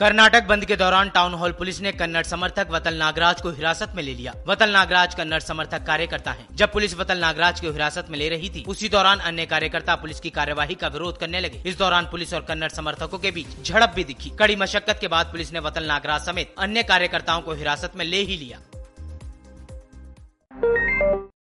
कर्नाटक बंद के दौरान टाउन हॉल पुलिस ने कन्नड़ समर्थक वतल नागराज को हिरासत में ले लिया। वतल नागराज कन्नड़ समर्थक कार्यकर्ता है। जब पुलिस वतल नागराज को हिरासत में ले रही थी, उसी दौरान अन्य कार्यकर्ता पुलिस की कार्यवाही का विरोध करने लगे। इस दौरान पुलिस और कन्नड़ समर्थकों के बीच झड़प भी दिखी। कड़ी मशक्कत के बाद पुलिस ने वतल नागराज समेत अन्य कार्यकर्ताओं को हिरासत में ले ही लिया।